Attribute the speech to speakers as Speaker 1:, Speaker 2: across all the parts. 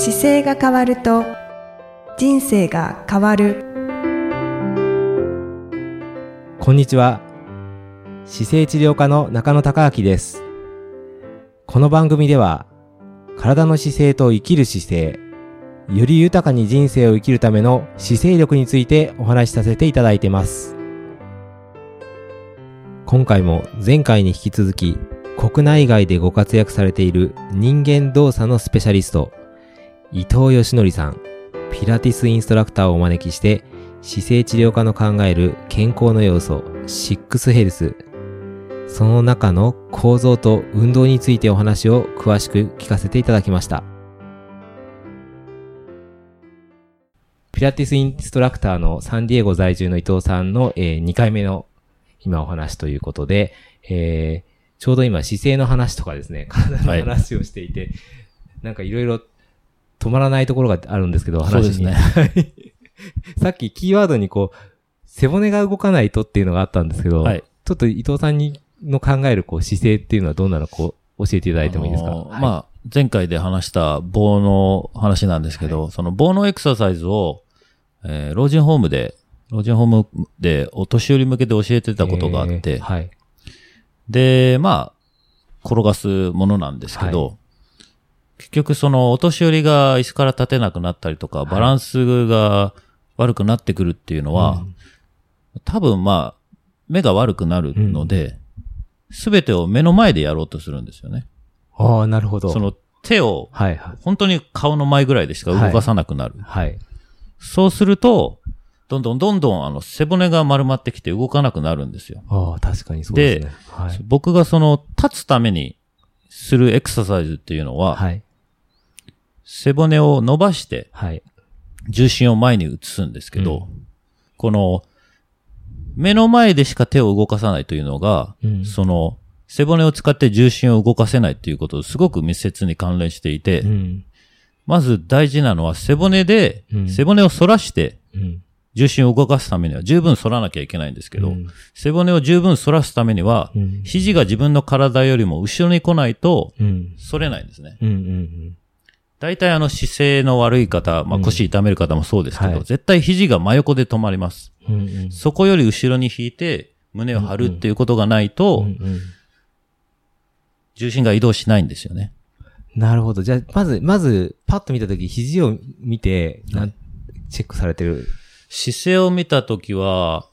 Speaker 1: 姿勢が変わると人生が変わる
Speaker 2: こんにちは。姿勢治療科の中野孝明です。この番組では、体の姿勢と生きる姿勢、より豊かに人生を生きるための姿勢力についてお話しさせていただいてます。今回も前回に引き続き、国内外でご活躍されている人間動作のスペシャリスト、伊藤義則さん、ピラティスインストラクターをお招きして、姿勢治療科の考える健康の要素、シックスヘルス。その中の構造と運動についてお話を詳しく聞かせていただきました。ピラティスインストラクターのサンディエゴ在住の伊藤さんの、え2回目の今お話ということで、えーちょうど今姿勢の話とかですね、体の話をしていて、なんかいろいろ止まらないところがあるんですけど、話に。
Speaker 3: そうですね。
Speaker 2: はい。さっきキーワードにこう、背骨が動かないとっていうのがあったんですけど、
Speaker 3: はい。
Speaker 2: ちょっと伊藤さんにの考えるこう姿勢っていうのはどんなのか教えていただいてもいいですか、
Speaker 3: あのー
Speaker 2: はい。
Speaker 3: まあ、前回で話した棒の話なんですけど、その棒のエクササイズを、えー老人ホームで、老人ホームでお年寄り向けて教えてたことがあって、
Speaker 2: えーはい。
Speaker 3: で、まあ、転がすものなんですけど、結局そのお年寄りが椅子から立てなくなったりとか、バランスが悪くなってくるっていうのは、多分まあ、目が悪くなるので、すべ、てを目の前でやろうとするんですよね。
Speaker 2: ああ、なるほど。
Speaker 3: その手を
Speaker 2: はいはい。
Speaker 3: 本当に顔の前ぐらいでしか動かさなくなる。
Speaker 2: はい。
Speaker 3: そうすると、どんどんどんどんあの背骨が丸まってきて動かなくなるんですよ。
Speaker 2: ああ、確かにそうですね。はい。
Speaker 3: 僕がその立つためにするエクササイズっていうのは、
Speaker 2: はい。
Speaker 3: 背骨を伸ばして
Speaker 2: はい。
Speaker 3: 重心を前に移すんですけど、この目の前でしか手を動かさないというのが、
Speaker 2: うん
Speaker 3: その背骨を使って重心を動かせないっていうこととすごく密接に関連していて、
Speaker 2: うん。
Speaker 3: まず大事なのは背骨で、
Speaker 2: うん
Speaker 3: 背骨を反らして
Speaker 2: うん。
Speaker 3: 重心を動かすためには十分反らなきゃいけないんですけど、
Speaker 2: うん
Speaker 3: 背骨を十分反らすためには、
Speaker 2: うん
Speaker 3: 肘が自分の体よりも後ろに来ないと
Speaker 2: うん。
Speaker 3: 反れないんですね。
Speaker 2: うん。うん。
Speaker 3: 大体あの姿勢の悪い方、まあ、腰痛める方もそうですけど、
Speaker 2: はい
Speaker 3: 絶対肘が真横で止まります。
Speaker 2: うん。うん。
Speaker 3: そこより後ろに引いて胸を張るっていうことがないと、
Speaker 2: うん。
Speaker 3: 重心が移動しないんですよね。
Speaker 2: なるほど。じゃあ、まず、まず、パッと見たとき、肘を見て、チェックされてる、
Speaker 3: 姿勢を見たときは、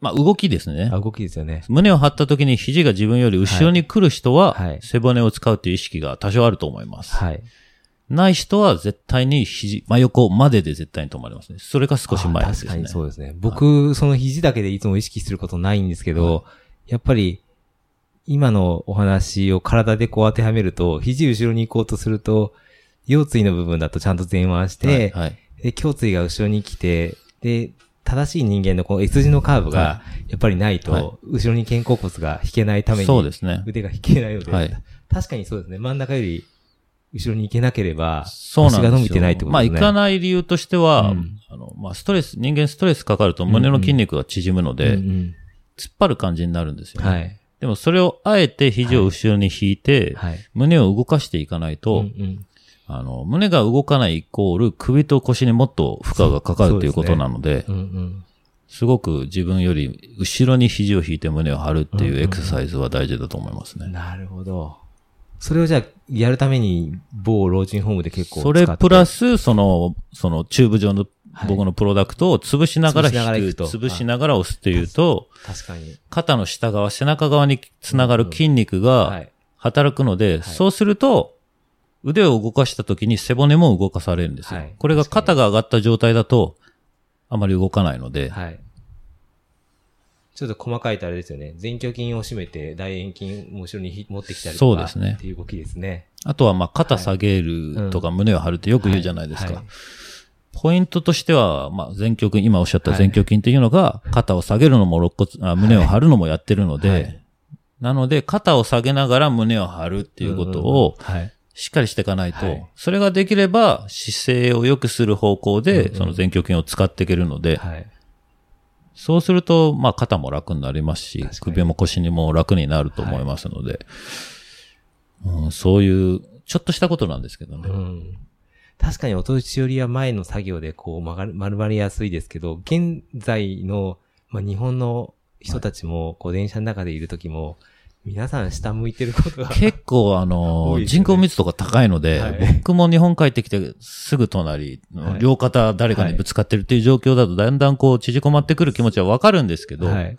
Speaker 3: まあ、動きですね
Speaker 2: あ。動きですよね。
Speaker 3: 胸を張ったときに肘が自分より後ろに来る人は、背骨を使うという意識が多少あると思います。
Speaker 2: はい。
Speaker 3: ない人は絶対に肘、真横までで絶対に止まりますね。それが少し前ですね。
Speaker 2: あ確かにそうですね。僕、その肘だけでいつも意識することないんですけど、やっぱり、今のお話を体でこう当てはめると、肘後ろに行こうとすると、腰椎の部分だとちゃんと前腕して、
Speaker 3: はいはい
Speaker 2: で、胸椎が後ろに来て、で、正しい人間のこの S 字のカーブが
Speaker 3: は、
Speaker 2: やっぱりないと、
Speaker 3: はい
Speaker 2: 後ろに肩甲骨が引けないために、
Speaker 3: そうですね。
Speaker 2: 腕が引けないので、
Speaker 3: はい
Speaker 2: 確かにそうですね。真ん中より後ろに行けなければ、
Speaker 3: そうなんです
Speaker 2: が伸びてないってこと
Speaker 3: まあ、
Speaker 2: ですね。
Speaker 3: 行かない理由としては、
Speaker 2: うん
Speaker 3: あの、まあ、ストレス、人間ストレスかかると胸の筋肉が縮むので、
Speaker 2: うんうん
Speaker 3: 突っ張る感じになるんですよ、ね。
Speaker 2: はい。
Speaker 3: でもそれをあえて肘を後ろに引いて、
Speaker 2: はい。
Speaker 3: 胸を動かしていかないと、
Speaker 2: うんうん
Speaker 3: あの、胸が動かないイコール首と腰にもっと負荷がかかるということなので、
Speaker 2: うんうん
Speaker 3: すごく自分より後ろに肘を引いて胸を張るっていうエクササイズは大事だと思いますね。
Speaker 2: なるほど。それをじゃあ、やるために、某老人ホームで結構使
Speaker 3: それプラス、その、そのチューブ状の
Speaker 2: はい。
Speaker 3: 僕のプロダクトを潰しながら
Speaker 2: 潰しながら
Speaker 3: 引く、
Speaker 2: 行くと
Speaker 3: 潰しながら押すっていうと、
Speaker 2: 確かに。
Speaker 3: 肩の下側、背中側につながる筋肉が
Speaker 2: はい。
Speaker 3: 働くので、そうすると、腕を動かした時に背骨も動かされるんですよ。
Speaker 2: はい。
Speaker 3: これが肩が上がった状態だと、あまり動かないので、
Speaker 2: はい。ちょっと細かいとあれですよね。前鋸筋を締めて、大円筋も後ろにひ持ってきたりとか。
Speaker 3: そうですね
Speaker 2: っていう動きですね。
Speaker 3: あとはまあ肩下げるとか胸を張るってよく言うじゃないですか。
Speaker 2: はいはい
Speaker 3: ポイントとしては、まあ前鋸筋、今おっしゃった前鋸筋っていうのが、肩を下げるのも肋骨、あ胸を張るのもやってるので、
Speaker 2: はい
Speaker 3: なので肩を下げながら胸を張るっていうことを。しっかりしていかないと、
Speaker 2: はい
Speaker 3: それができれば姿勢を良くする方向で、その前鋸筋を使っていけるので、
Speaker 2: はい。
Speaker 3: そうすると、まあ肩も楽になりますし首も腰にも楽になると思いますので、うん、そういう、ちょっとしたことなんですけどね。
Speaker 2: うん。確かにお年寄りは前の作業でこう曲がる丸まりやすいですけど、現在の、まあ、日本の人たちも、こう電車の中でいる時も、皆さん下向いてることが。
Speaker 3: 結構あの、
Speaker 2: ね
Speaker 3: 人口密度が高いので、
Speaker 2: はい
Speaker 3: 僕も日本帰ってきてすぐ隣の
Speaker 2: はい
Speaker 3: 両肩誰かにぶつかってるっていう状況だとだんだんこう縮こまってくる気持ちはわかるんですけど、
Speaker 2: はい。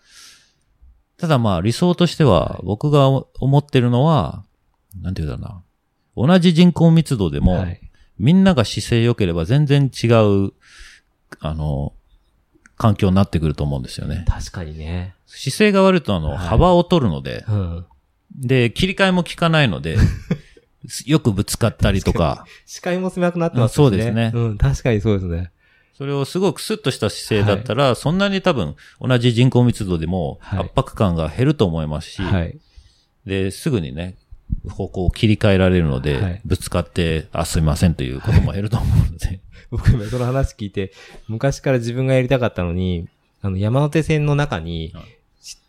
Speaker 3: ただまあ理想としては僕が思ってるのは、なんていうんだろうな。同じ人口密度でも、
Speaker 2: はい。
Speaker 3: みんなが姿勢良ければ全然違う、あの、環境になってくると思うんですよね。
Speaker 2: 確かにね。
Speaker 3: 姿勢が悪いとあの、
Speaker 2: はい
Speaker 3: 幅を取るので、
Speaker 2: うん。
Speaker 3: で、切り替えも効かないので、よくぶつかったりとか、
Speaker 2: 視界も狭くなってますし
Speaker 3: そうですね
Speaker 2: うん、確かにそうですね。
Speaker 3: それをすごくスッとした姿勢だったら、そんなに多分同じ人口密度でも
Speaker 2: はい
Speaker 3: 圧迫感が減ると思いますし、
Speaker 2: はい。
Speaker 3: で、すぐにね、方向を切り替えられるので、
Speaker 2: はい
Speaker 3: ぶつかって、あ、すいませんということも減ると思うので、
Speaker 2: 僕今その話聞いて、昔から自分がやりたかったのに、あの、山手線の中に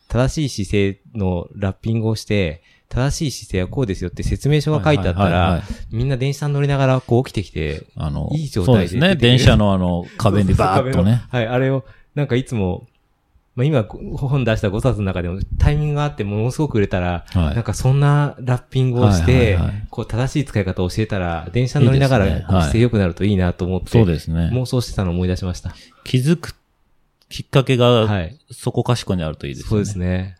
Speaker 2: 正しい姿勢のラッピングをして、正しい姿勢はこうですよって説明書が書いてあったらみんな電車に乗りながらこう起きてきて、
Speaker 3: あの、
Speaker 2: いい状態で
Speaker 3: そうですね。電車のあの、壁にバーッとね。
Speaker 2: はい、あれを、なんかいつも、まあ、今、本出した5冊の中でもタイミングがあってものすごく売れたら、
Speaker 3: はい
Speaker 2: なんかそんなラッピングをして、
Speaker 3: はいはいはい
Speaker 2: こう正しい使い方を教えたら、電車に乗りながら姿勢良くなるといいなと思って、
Speaker 3: そうですね。
Speaker 2: 妄想してたのを思い出しました。
Speaker 3: 気づくきっかけ
Speaker 2: は
Speaker 3: が、
Speaker 2: い。
Speaker 3: そこかしこにあるといいですね。
Speaker 2: そうですね。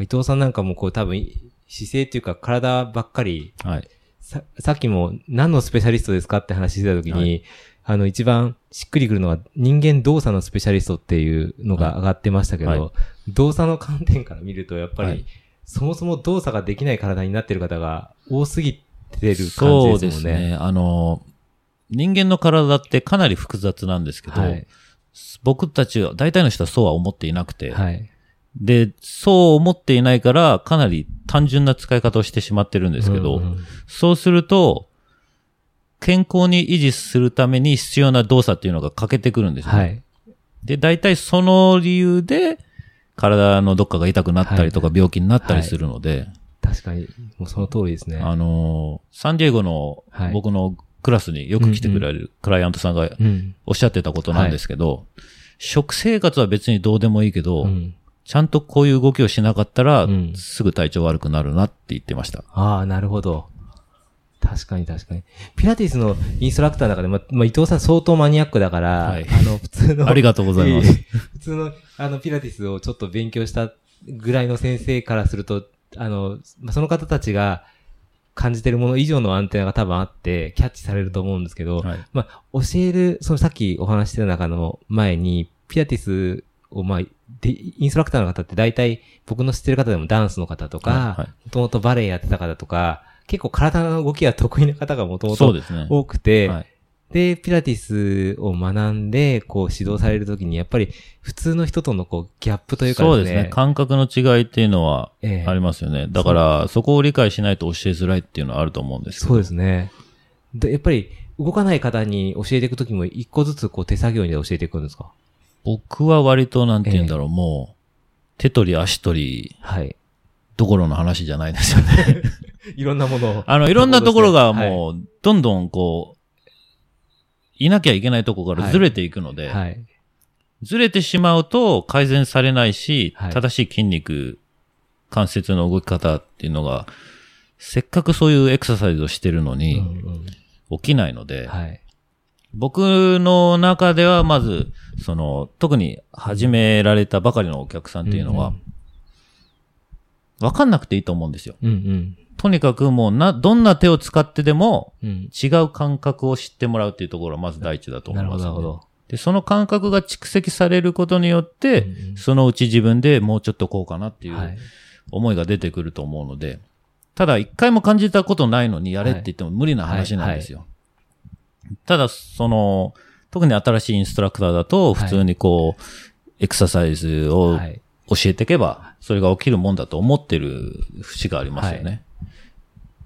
Speaker 2: 伊藤さんなんかもこう多分、姿勢っていうか体ばっかり、
Speaker 3: はい。
Speaker 2: さ、さっきも何のスペシャリストですかって話してた時に、
Speaker 3: はい
Speaker 2: あの一番しっくりくるのは人間動作のスペシャリストっていうのが上がってましたけど、
Speaker 3: はいは
Speaker 2: 動作の観点から見るとやっぱり、
Speaker 3: はい
Speaker 2: そもそも動作ができない体になってる方が多すぎてる
Speaker 3: そうで
Speaker 2: 感じですもんね。
Speaker 3: すね。あの、人間の体ってかなり複雑なんですけど、
Speaker 2: はい。
Speaker 3: 僕たちは、大体の人はそうは思っていなくて、
Speaker 2: はい。
Speaker 3: で、そう思っていないから、かなり単純な使い方をしてしまってるんですけど、
Speaker 2: うんうん
Speaker 3: そうすると、健康に維持するために必要な動作っていうのが欠けてくるんですよね。
Speaker 2: はい。
Speaker 3: で、大体その理由で、体のどっかが痛くなったりとか病気になったりするので、
Speaker 2: 確かに、もうその通りですね。
Speaker 3: あのーサンディエゴの
Speaker 2: はい
Speaker 3: 僕のクラスによく来てくれるクライアントさんが
Speaker 2: うん。
Speaker 3: おっしゃってたことなんですけど、食生活は別にどうでもいいけど、
Speaker 2: うん。
Speaker 3: ちゃんとこういう動きをしなかったら、
Speaker 2: うん
Speaker 3: すぐ体調悪くなるなって言ってました。
Speaker 2: ああ、なるほど。確かに確かに。ピラティスのインストラクターの中で、ま、まあ、伊藤さん相当マニアックだから、
Speaker 3: はい
Speaker 2: あの、普通の。
Speaker 3: ありがとうございます
Speaker 2: ええ 普通の、あの、ピラティスをちょっと勉強したぐらいの先生からすると、あの、まあその方たちが感じてるもの以上のアンテナが多分あって、キャッチされると思うんですけど、
Speaker 3: はい
Speaker 2: まあ、教える、そのさっきお話ししてた中の前に、ピラティスを、まあ、で、インストラクターの方って大体僕の知ってる方でもダンスの方とか、もともとバレエやってた方とか、結構体の動きが得意な方がもともと。多くて、
Speaker 3: はい。
Speaker 2: で、ピラティスを学んで、こう指導されるときに、やっぱり普通の人とのこうギャップというかでね。
Speaker 3: そうですすね。感覚の違いっていうのは
Speaker 2: ええ
Speaker 3: ありますよね。だから、そこを理解しないと教えづらいっていうのはあると思うんですけど。
Speaker 2: そうですね。で、やっぱり動かない方に教えていくときも一個ずつこう手作業に教えていくんですか？
Speaker 3: 僕は割となんて言うんだろう、もう、手取り足取り
Speaker 2: はい。
Speaker 3: どころの話じゃないですよね。
Speaker 2: いろんなものを。
Speaker 3: あの、いろんなところが
Speaker 2: はい
Speaker 3: もう、どんどんこう、いなきゃいけないところからずれていくので、
Speaker 2: はい。
Speaker 3: ずれてしまうと改善されないし、
Speaker 2: はい
Speaker 3: 正しい筋肉、関節の動き方っていうのが、せっかくそういうエクササイズをしてるの
Speaker 2: うん
Speaker 3: に、
Speaker 2: うん
Speaker 3: 起きないので、
Speaker 2: はい。
Speaker 3: 僕の中ではまず、その、特に始められたばかりのお客さんっていうのは
Speaker 2: うん、
Speaker 3: わかんなくていいと思うんですよ。
Speaker 2: うんうん。
Speaker 3: とにかくもうな、どんな手を使ってでも、
Speaker 2: うん。
Speaker 3: 違う感覚を知ってもらうっていうところがまず第一だと思
Speaker 2: ない
Speaker 3: ます、
Speaker 2: なるほど。
Speaker 3: で、その感覚が蓄積されることによって、
Speaker 2: うんうん
Speaker 3: そのうち自分でもうちょっとこうかなってい
Speaker 2: はいう
Speaker 3: 思いが出てくると思うので、ただ一回も感じたことないのにやれって言っても無理な話なんですよ。ただ、その、特に新しいインストラクターだと、普通にこう、エクササイズを
Speaker 2: はい。
Speaker 3: 教えていけば、それが起きるもんだと思ってる節がありますよね。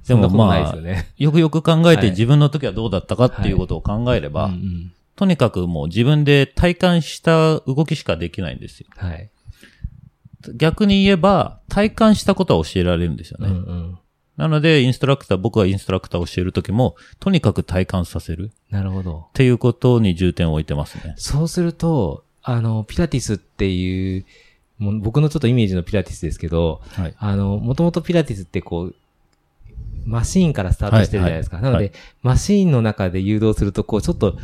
Speaker 3: でも
Speaker 2: そんなことない
Speaker 3: まあ
Speaker 2: よ、ね。
Speaker 3: よくよく考え
Speaker 2: はい
Speaker 3: て自分の時はどうだったかっていうことを考えれば、
Speaker 2: うんうん
Speaker 3: とにかくもう自分で体感した動きしかできないんですよ。
Speaker 2: はい。
Speaker 3: 逆に言えば、体感したことは教えられるんですよ
Speaker 2: うんう
Speaker 3: ね。
Speaker 2: ん。
Speaker 3: なので、インストラクター、僕はインストラクターを教えるときも、とにかく体感させる
Speaker 2: なるほど
Speaker 3: っ。ていうことに重点を置いてますね。
Speaker 2: そうすると、あの、ピラティスっていう、もう僕のちょっとイメージのピラティスですけど、
Speaker 3: はい。
Speaker 2: あの、もともとピラティスってこう、マシーンからスタートしてるじゃないですか。なので、
Speaker 3: はいはい
Speaker 2: マシーンの中で誘導すると、こう、ちょっと、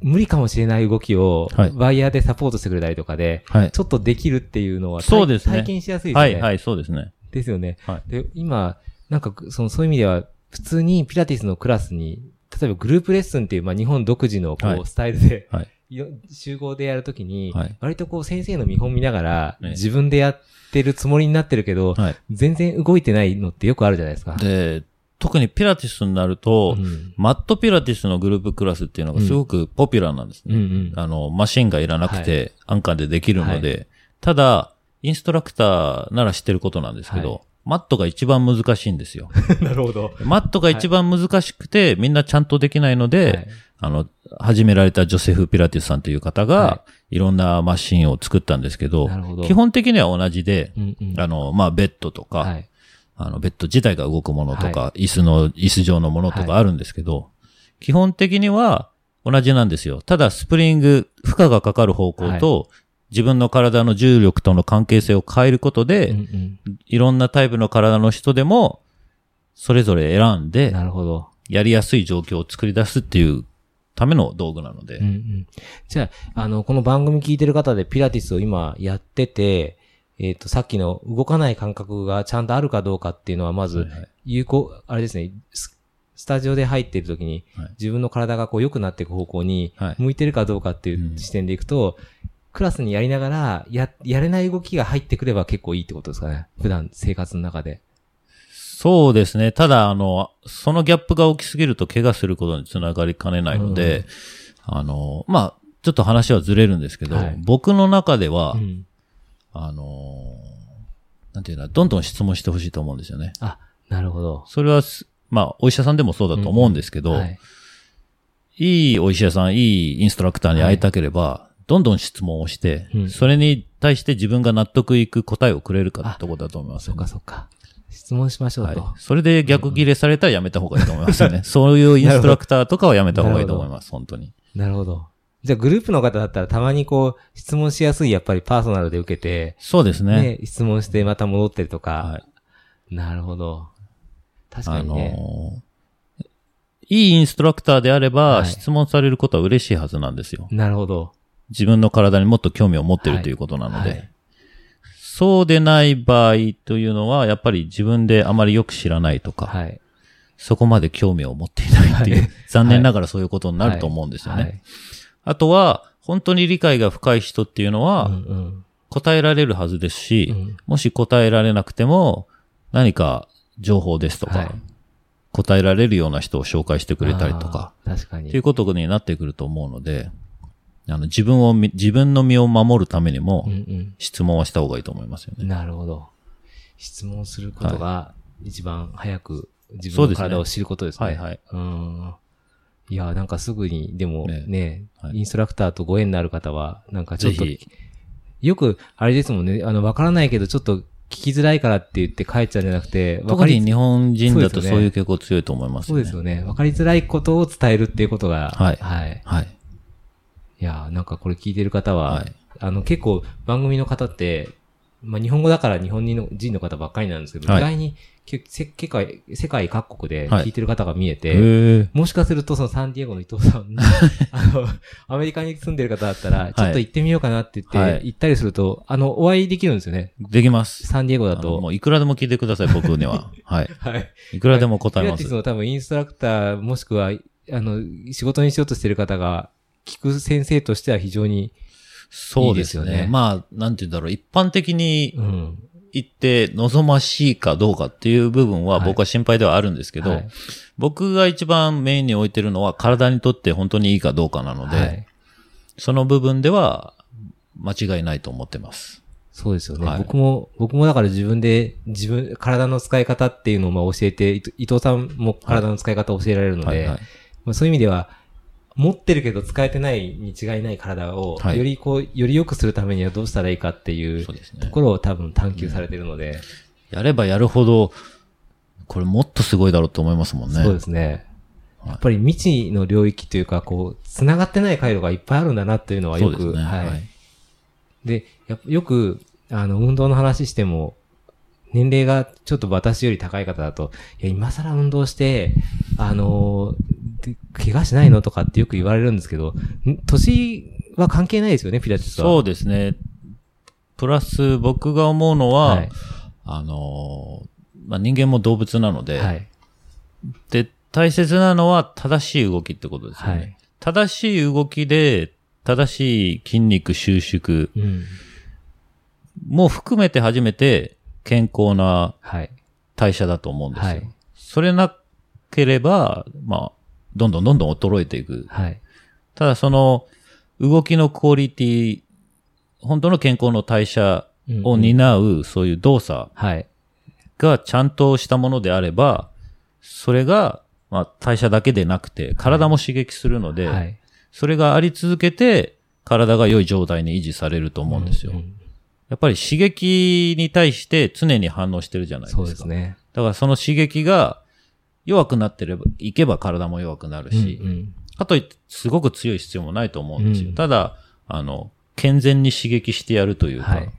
Speaker 2: 無理かもしれない動きを、
Speaker 3: はい
Speaker 2: ワイヤーでサポートしてくれたりとかで、
Speaker 3: はい。
Speaker 2: ちょっとできるっていうのは、
Speaker 3: そうですね
Speaker 2: 体験しやすいですね。
Speaker 3: はい、はい、そうですね。
Speaker 2: ですよね。
Speaker 3: はい。
Speaker 2: で、今、なんか、その、そういう意味では、普通にピラティスのクラスに、例えばグループレッスンっていう、まあ、日本独自の、こう、
Speaker 3: はい
Speaker 2: スタイルで、
Speaker 3: はい。
Speaker 2: よ集合でやるときに、
Speaker 3: はい
Speaker 2: 割とこう、先生の見本見ながら、
Speaker 3: ね
Speaker 2: 自分でやってるつもりになってるけど、
Speaker 3: はい。
Speaker 2: 全然動いてないのってよくあるじゃないですか。
Speaker 3: で、特にピラティスになると、
Speaker 2: うん
Speaker 3: マットピラティスのグループクラスっていうのがすごくポピュラーなんですね。
Speaker 2: うんうん。
Speaker 3: あの、マシンがいらなくて、安価でできるので、ただ、インストラクターなら知ってることなんですけど、
Speaker 2: はい
Speaker 3: マットが一番難しいんですよ。
Speaker 2: なるほど。
Speaker 3: マットが一番難しくて、みんなちゃんとできないので、
Speaker 2: はい
Speaker 3: あの、始められたジョセフ・ピラティスさんという方が、、
Speaker 2: はい
Speaker 3: ろんなマシンを作ったんですけど、
Speaker 2: ど
Speaker 3: 基本的には同じで、
Speaker 2: うんうん。
Speaker 3: あの、まあ、ベッドとか、
Speaker 2: はい。
Speaker 3: あの、ベッド自体が動くものとか、椅子の、椅子状のものとかあるんですけど、基本的には同じなんですよ。ただ、スプリング、負荷がかかる方向と、自分の体の重力との関係性を変えることで、
Speaker 2: うんうん
Speaker 3: いろんなタイプの体の人でも、それぞれ選んで、
Speaker 2: なるほど。
Speaker 3: やりやすい状況を作り出すっていうための道具なので、
Speaker 2: うんうん。じゃあ、あの、この番組聞いてる方でピラティスを今やってて、えっ、と、さっきの動かない感覚がちゃんとあるかどうかっていうのは、まず有効、あれですね、ススタジオで入っている時に、
Speaker 3: はい
Speaker 2: 自分の体がこう良くなっていく方向に
Speaker 3: はい
Speaker 2: 向いてるかどうかっていう視点でいくと、クラスにやりながら、や、やれない動きが入ってくれば結構いいってことですかね。普段生活の中で。
Speaker 3: そうですね。ただ、あの、そのギャップが大きすぎると怪我することにつながりかねないので、あの、まあ、ちょっと話はずれるんですけど、
Speaker 2: はい
Speaker 3: 僕の中では、
Speaker 2: うん。
Speaker 3: あの、なんていうの、どんどん質問してほしいと思うんですよね。
Speaker 2: あ、なるほど。
Speaker 3: それはす、まあ、お医者さんでもそうだと思うんですけど、
Speaker 2: はい。
Speaker 3: いいお医者さん、いいインストラクターに会いたければ、どんどん質問をして、
Speaker 2: うん
Speaker 3: それに対して自分が納得いく答えをくれるかってとこだと思います
Speaker 2: そっ
Speaker 3: よね
Speaker 2: かそっか。質問しましょうと。
Speaker 3: はい。それで逆切れされたらやめた方がいいと思いますよね。そういうインストラクターとかはやめた方がいいと思います、本当に。
Speaker 2: なるほど。じゃあグループの方だったらたまにこう、質問しやすいやっぱりパーソナルで受けて、
Speaker 3: そうですね。
Speaker 2: ね、質問してまた戻ってるとか。
Speaker 3: はい。
Speaker 2: なるほど。確か
Speaker 3: あ
Speaker 2: にね。
Speaker 3: のーいいインストラクターであれば、
Speaker 2: はい
Speaker 3: 質問されることは嬉しいはずなんですよ。
Speaker 2: なるほど。
Speaker 3: 自分の体にもっと興味を持ってるということなので。
Speaker 2: はい
Speaker 3: そうでない場合というのは、やっぱり自分であまりよく知らないとか、
Speaker 2: はい。
Speaker 3: そこまで興味を持っていないっていう、
Speaker 2: はい
Speaker 3: 残念ながらそういうことになると思うんですよね。
Speaker 2: はい
Speaker 3: あとは、本当に理解が深い人っていうのは、
Speaker 2: うんうん
Speaker 3: 答えられるはずですし、
Speaker 2: うん
Speaker 3: もし答えられなくても、何か情報ですとか、
Speaker 2: はい
Speaker 3: 答えられるような人を紹介してくれたりとか、
Speaker 2: 確かに。
Speaker 3: っていうことになってくると思うので、あの、自分をみ、自分の身を守るためにも
Speaker 2: うん、うん
Speaker 3: 質問はした方がいいと思いますよね。
Speaker 2: なるほど。質問することが一番早く自分の体を知ることですね。
Speaker 3: はいはい。
Speaker 2: うん。いや、なんかすぐに、でもね、
Speaker 3: ねはい
Speaker 2: インストラクターとご縁のある方は、なんかちょっとよく、あれですもんね、あの、わからないけど、ちょっと聞きづらいからって言って帰っちゃうんじゃなくて、わかり
Speaker 3: 特に日本人だと
Speaker 2: そう
Speaker 3: いう傾向強いと思いますね。
Speaker 2: そうですよね。わかりづらいことを伝えるっていうことが、
Speaker 3: はい
Speaker 2: はい。
Speaker 3: はい。
Speaker 2: いや、なんかこれ聞いてる方は、
Speaker 3: はい
Speaker 2: あの、結構番組の方って、まあ、日本語だから日本人の人の方ばっかりなんですけど、
Speaker 3: はい
Speaker 2: 意外に世界、世界各国で
Speaker 3: はい
Speaker 2: 聞いてる方が見えて、
Speaker 3: へー
Speaker 2: もしかするとそのサンディエゴの伊藤さん、あの、アメリカに住んでる方だったら、ちょっと行ってみようかなって言って、
Speaker 3: はい
Speaker 2: 行ったりすると、あの、お会いできるんですよね。
Speaker 3: できます。
Speaker 2: サンディエゴだと。
Speaker 3: もういくらでも聞いてください、僕には。はい。
Speaker 2: はい。
Speaker 3: いくらでも答えます
Speaker 2: ピラティス。の多分インストラクター、もしくは、あの、仕事にしようとしてる方が、聞く先生としては非常に、
Speaker 3: そうですよね。
Speaker 2: いいですよね
Speaker 3: まあ、なんて言うんだろう。一般的に
Speaker 2: うん。
Speaker 3: 言って望ましいかどうかっていう部分は
Speaker 2: はい
Speaker 3: 僕は心配ではあるんですけど、
Speaker 2: はい
Speaker 3: 僕が一番メインに置いてるのは体にとって本当にいいかどうかなので、
Speaker 2: はい。
Speaker 3: その部分では間違いないと思ってます。
Speaker 2: そうですよね。
Speaker 3: はい
Speaker 2: 僕も、僕もだから自分で、自分、体の使い方っていうのをまあ教えて、伊藤さんも体の使い方を教えられるので、
Speaker 3: はいはい。
Speaker 2: まあ、そういう意味では、持ってるけど使えてないに違いない体を、
Speaker 3: はい
Speaker 2: よりこう、より良くするためにはどうしたらいいかっていうと。ころを多分探求されてるので、
Speaker 3: やればやるほどこれもっとすごいだろうと思いますもんね。
Speaker 2: そうですね。やっぱり未知の領域というか、こう、繋がってない回路がいっぱいあるんだなっていうのはよく、
Speaker 3: ね。
Speaker 2: はい。
Speaker 3: はい。
Speaker 2: で、よく、あの、運動の話しても、年齢がちょっと私より高い方だと、いや、今更運動して、あのーで怪我しないのとかってよく言われるんですけど、ん年は関係ないですよね、ピラティスは。
Speaker 3: そうですね。プラス僕が思うのは、
Speaker 2: はい。
Speaker 3: あのーまあ、人間も動物なので、
Speaker 2: はい。
Speaker 3: で、大切なのは正しい動きってことですよね。
Speaker 2: はい。
Speaker 3: 正しい動きで、正しい筋肉収縮
Speaker 2: うん。
Speaker 3: も含めて初めて健康な
Speaker 2: はい。
Speaker 3: 代謝だと思うんですよ。
Speaker 2: はい
Speaker 3: それなければ、まあ、どんどんどんどん衰えていく。
Speaker 2: はい。
Speaker 3: ただその動きのクオリティ、本当の健康の代謝を担う、そういう動作
Speaker 2: はい。
Speaker 3: がちゃんとしたものであれば、それが、まあ、代謝だけでなくて、体も刺激するので、
Speaker 2: はい。
Speaker 3: それがあり続けて、体が良い状態に維持されると思うんですよ。
Speaker 2: ん
Speaker 3: やっぱり刺激に対して常に反応してるじゃないですか。
Speaker 2: そうですね。
Speaker 3: だからその刺激が弱くなってれば、いけば体も弱くなるし、
Speaker 2: うんうん
Speaker 3: かといってすごく強い必要もないと思うんですよ。
Speaker 2: うん
Speaker 3: ただ、あの、健全に刺激してやるというか、
Speaker 2: はい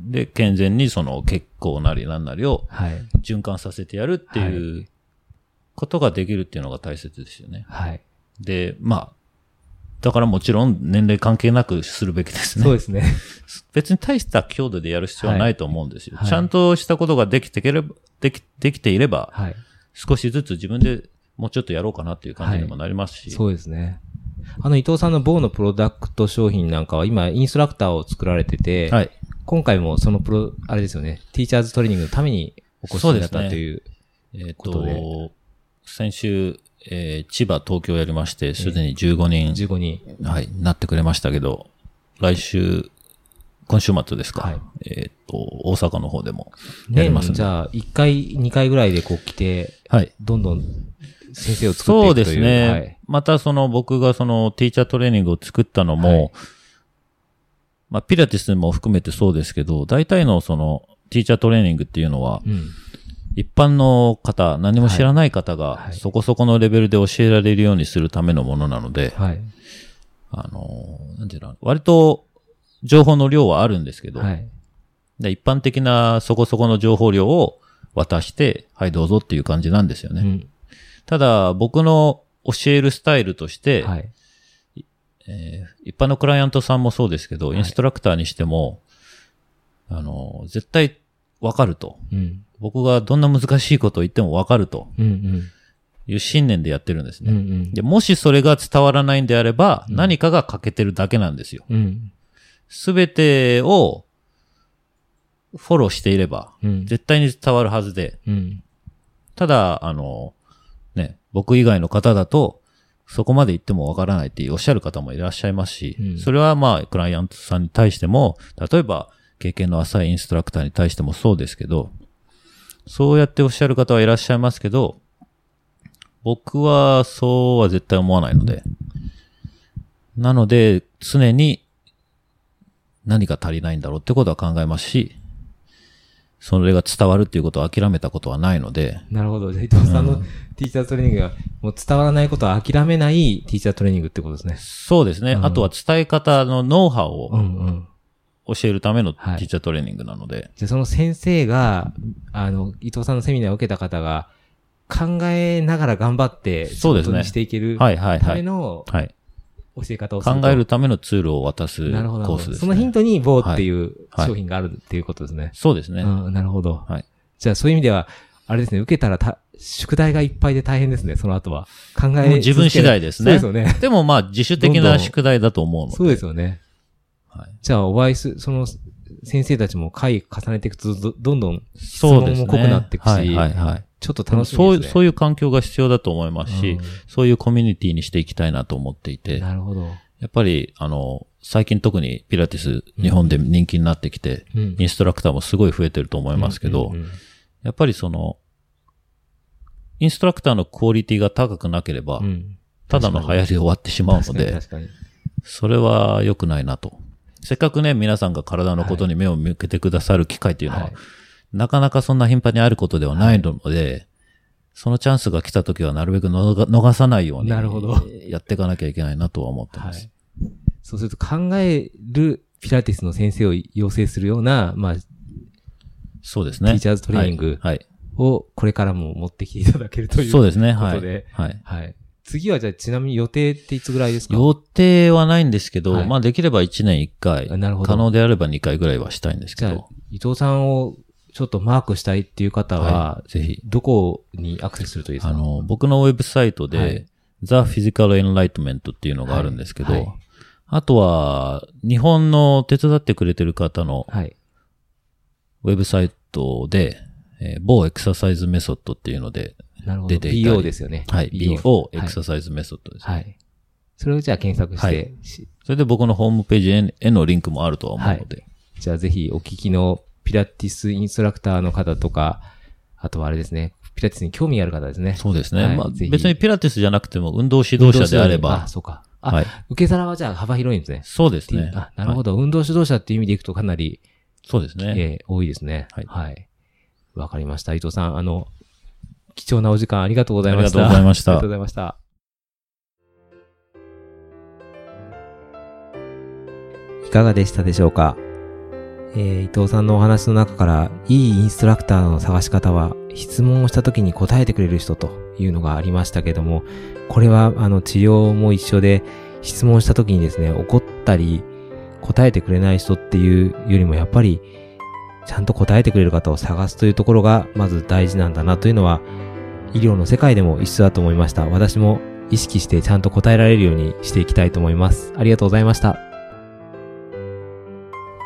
Speaker 3: で、健全にその血行なりなんなりを
Speaker 2: はい。
Speaker 3: 循環させてやるっていうことができるっていうのが大切ですよね。
Speaker 2: はい。
Speaker 3: で、まあ、だからもちろん年齢関係なくするべきですね。
Speaker 2: そうですね。
Speaker 3: 別に大した強度でやる必要はないと思うんですよ。
Speaker 2: はい
Speaker 3: ちゃんとしたことができてければ、でき、できていれば、
Speaker 2: はい。
Speaker 3: 少しずつ自分でもうちょっとやろうかなっていう感じにもなりますし。
Speaker 2: そうですね。あの、伊藤さんの某のプロダクト商品なんかは今、インストラクターを作られてて、
Speaker 3: はい。
Speaker 2: 今回もそのプロ、あれですよね、ティーチャーズトレーニングのためにお越しになったという。
Speaker 3: えっ、
Speaker 2: こと
Speaker 3: 先週、えー千葉、東京やりまして、すでに15人、
Speaker 2: 15人。
Speaker 3: はい、なってくれましたけど、来週、今週末ですか？
Speaker 2: はい
Speaker 3: えっ、と、大阪の方でもやりますんで。
Speaker 2: じゃあ、1回、2回ぐらいでこう来て、
Speaker 3: はい。
Speaker 2: どんどん先生を作っていくという。
Speaker 3: そうですね。
Speaker 2: はい。
Speaker 3: またその僕がそのティーチャートレーニングを作ったのも、
Speaker 2: はい
Speaker 3: まあピラティスも含めてそうですけど、大体のそのティーチャートレーニングっていうのは、
Speaker 2: うん。
Speaker 3: 一般の方、何も知らない方がそこそこのレベルで教えられるようにするためのものなので、
Speaker 2: はい。
Speaker 3: あの、なんていうの、割と情報の量はあるんですけど、
Speaker 2: はい。
Speaker 3: で一般的なそこそこの情報量を渡して、はいどうぞっていう感じなんですよね。
Speaker 2: うん。
Speaker 3: ただ、僕の教えるスタイルとして、
Speaker 2: はい。
Speaker 3: えー一般のクライアントさんもそうですけど、
Speaker 2: はい
Speaker 3: インストラクターにしても、あの、絶対わかると。
Speaker 2: うん。
Speaker 3: 僕がどんな難しいことを言ってもわかると。いう信念でやってるんですね。
Speaker 2: うんうん。
Speaker 3: で、もしそれが伝わらないんであれば、何かが欠けてるだけなんですよ。
Speaker 2: うん。
Speaker 3: すべてをフォローしていれば、
Speaker 2: うん。
Speaker 3: 絶対に伝わるはずで、
Speaker 2: うん。
Speaker 3: ただ、あの、ね、僕以外の方だと、そこまで言ってもわからないっておっしゃる方もいらっしゃいますし、
Speaker 2: うん
Speaker 3: それはまあ、クライアントさんに対しても、例えば、経験の浅いインストラクターに対してもそうですけど、そうやっておっしゃる方はいらっしゃいますけど、僕はそうは絶対思わないので、なので、常に何が足りないんだろうってことは考えますし、それが伝わるっていうことを諦めたことはないので、
Speaker 2: なるほど。じゃあ伊藤さんのティーチャートレーニングが、もう伝わらないことを諦めないティーチャートレーニングってことですね。
Speaker 3: そうですね。
Speaker 2: うん
Speaker 3: あとは伝え方のノウハウを。教えるためのティ
Speaker 2: はい
Speaker 3: ーチャートレーニングなので。
Speaker 2: じゃあその先生が、あの、伊藤さんのセミナーを受けた方が、考えながら頑張って、
Speaker 3: そうですね
Speaker 2: していける
Speaker 3: はいはい
Speaker 2: た
Speaker 3: はい。
Speaker 2: めの
Speaker 3: はい。
Speaker 2: 教え方を。
Speaker 3: 考えるためのツールを渡すコ。ースです、ね。
Speaker 2: そのヒントに、棒っていう
Speaker 3: はい
Speaker 2: 商品があるっていうことですね。
Speaker 3: そうですね。
Speaker 2: うん、なるほど。
Speaker 3: はい。
Speaker 2: じゃあそういう意味では、あれですね、受けたらた、宿題がいっぱいで大変ですね、その後は。考え
Speaker 3: 自分次第ですね
Speaker 2: そうですよね。
Speaker 3: でもまあ自主的な宿題だと思うので。
Speaker 2: そうですよね。
Speaker 3: はい。
Speaker 2: じゃあ、お会いす、その、先生たちも回重ねていくと、どどんどん質。問も濃くなっていくし、
Speaker 3: はいはいはい。
Speaker 2: ちょっと楽しみですね。
Speaker 3: そういう、そういう環境が必要だと思いますし、
Speaker 2: うん
Speaker 3: そういうコミュニティにしていきたいなと思っていて、
Speaker 2: なるほど。
Speaker 3: やっぱり、あの、最近特にピラティス日本で人気になってきて、
Speaker 2: うん
Speaker 3: インストラクターもすごい増えてると思いますけど、やっぱりその、インストラクターのクオリティが高くなければ、
Speaker 2: うん
Speaker 3: ただの流行りで終わってしまうので。それは良くないなと。せっかくね、皆さんが体のことに目を向けてくださる機会っていうのは、
Speaker 2: はい
Speaker 3: なかなかそんな頻繁にあることではないので、そのチャンスが来た時はなるべくのが逃さないように。
Speaker 2: なるほど
Speaker 3: やっていかなきゃいけないなとは思ってます。
Speaker 2: はいそうすると考えるピラティスの先生を養成するような、まあ、
Speaker 3: そうですね。
Speaker 2: ティーチャーズトレーニング
Speaker 3: はい。はい
Speaker 2: をこれからも持ってきていただけるという。
Speaker 3: そうですね。はい。
Speaker 2: ことで
Speaker 3: はい。
Speaker 2: はい。次はじゃあちなみに予定っていつぐらいですか？
Speaker 3: 予定はないんですけど、
Speaker 2: はい
Speaker 3: まあできれば1年1回、
Speaker 2: あなるほど
Speaker 3: 可能であれば2回ぐらいはしたいんですけど、、
Speaker 2: 伊藤さんをちょっとマークしたいっていう方は、
Speaker 3: はぜひ。
Speaker 2: どこにアクセスするといいですか？
Speaker 3: あの、僕のウェブサイトで、
Speaker 2: はい
Speaker 3: The Physical Enlightenment っていうのがあるんですけど、
Speaker 2: はいはい
Speaker 3: あとは、日本の手伝ってくれてる方の
Speaker 2: はい。
Speaker 3: ウェブサイトで、えー某エクササイズメソッドっていうので、
Speaker 2: なるほど。
Speaker 3: 出ていたり
Speaker 2: BO ですよね。
Speaker 3: はい、BO エ
Speaker 2: はい
Speaker 3: クササイズメソッドです、ね
Speaker 2: はい。それをじゃあ検索して、
Speaker 3: はい
Speaker 2: し
Speaker 3: それで僕のホームページへへのリンクもあるとは思うので、
Speaker 2: じゃあぜひお聞きのピラティスインストラクターの方とか、あとはあれですね、ピラティスに興味ある方ですね。
Speaker 3: そうですね。まあ、
Speaker 2: はいぜひ
Speaker 3: 別にピラティスじゃなくても運動指導者であれば
Speaker 2: あ、、そうか。あ、
Speaker 3: はい。
Speaker 2: 受け皿はじゃあ幅広いんですね。
Speaker 3: そうですね。
Speaker 2: あ、なるほ
Speaker 3: ど。
Speaker 2: ど、運動指導者っていう意味でいくとかなり、
Speaker 3: そうですね。
Speaker 2: えー多いですね。
Speaker 3: はい
Speaker 2: はい。わかりました。伊藤さん、あの、貴重なお時間ありがとうございました。
Speaker 3: ありがとうございました
Speaker 2: ありがとうございました。いかがでしたでしょうか？えー伊藤さんのお話の中から、いいインストラクターの探し方は、質問をした時に答えてくれる人というのがありましたけども、これは、あの、治療も一緒で、質問した時にですね、怒ったり、答えてくれない人っていうよりも、やっぱり、ちゃんと答えてくれる方を探すというところが、まず大事なんだなというのは、医療の世界でも一緒だと思いました。私も意識してちゃんと答えられるようにしていきたいと思います。ありがとうございました。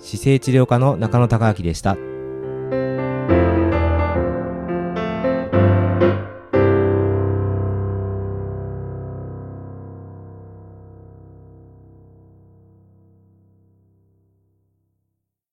Speaker 2: 姿勢治療科の中野孝明でした。